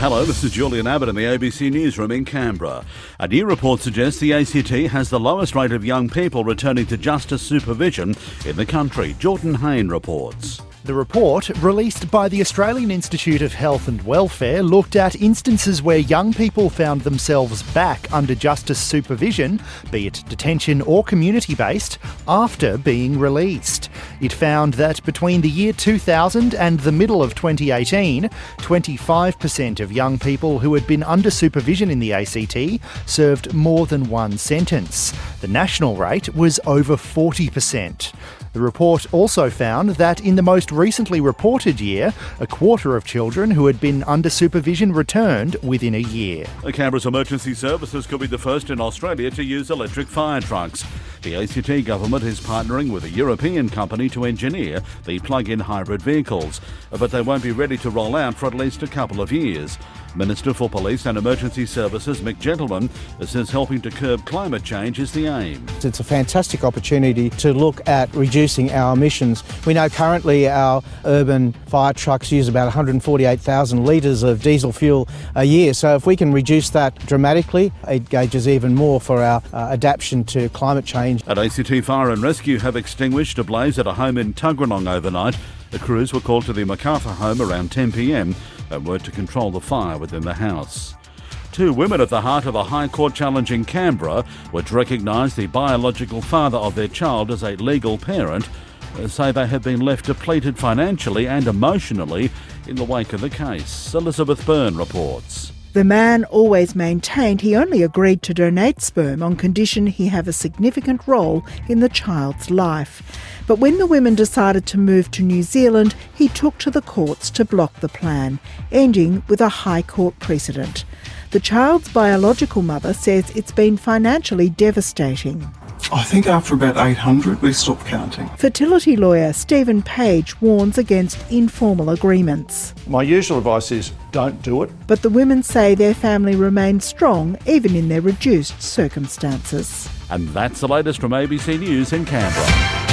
Hello, this is Julian Abbott in the ABC Newsroom in Canberra. A new report suggests the ACT has the lowest rate of young people returning to justice supervision in the country. Jordan Hayne reports. The report, released by the Australian Institute of Health and Welfare, looked at instances where young people found themselves back under justice supervision, be it detention or community based, after being released. It found that between the year 2000 and the middle of 2018, 25% of young people who had been under supervision in the ACT served more than one sentence. The national rate was over 40%. The report also found that in the most recently reported year, a quarter of children who had been under supervision returned within a year. Canberra's emergency services could be the first in Australia to use electric fire trucks. The ACT government is partnering with a European company to engineer the plug in hybrid vehicles, but they won't be ready to roll out for at least a couple of years. Minister for Police and Emergency Services Mick Gentleman says helping to curb climate change is the aim. It's a fantastic opportunity to look at reducing our emissions. We know currently our urban fire trucks use about 148,000 litres of diesel fuel a year. So if we can reduce that dramatically, it gauges even more for our uh, adaptation to climate change. At ACT Fire and Rescue have extinguished a blaze at a home in Tuggeranong overnight. The crews were called to the Macarthur home around 10pm and were to control the fire within the house. Two women at the heart of a High Court challenge in Canberra, which recognise the biological father of their child as a legal parent, uh, say they have been left depleted financially and emotionally in the wake of the case. Elizabeth Byrne reports. The man always maintained he only agreed to donate sperm on condition he have a significant role in the child's life. But when the women decided to move to New Zealand, he took to the courts to block the plan, ending with a High Court precedent. The child's biological mother says it's been financially devastating. I think after about 800 we stopped counting. Fertility lawyer Stephen Page warns against informal agreements. My usual advice is don't do it. But the women say their family remains strong even in their reduced circumstances. And that's the latest from ABC News in Canberra.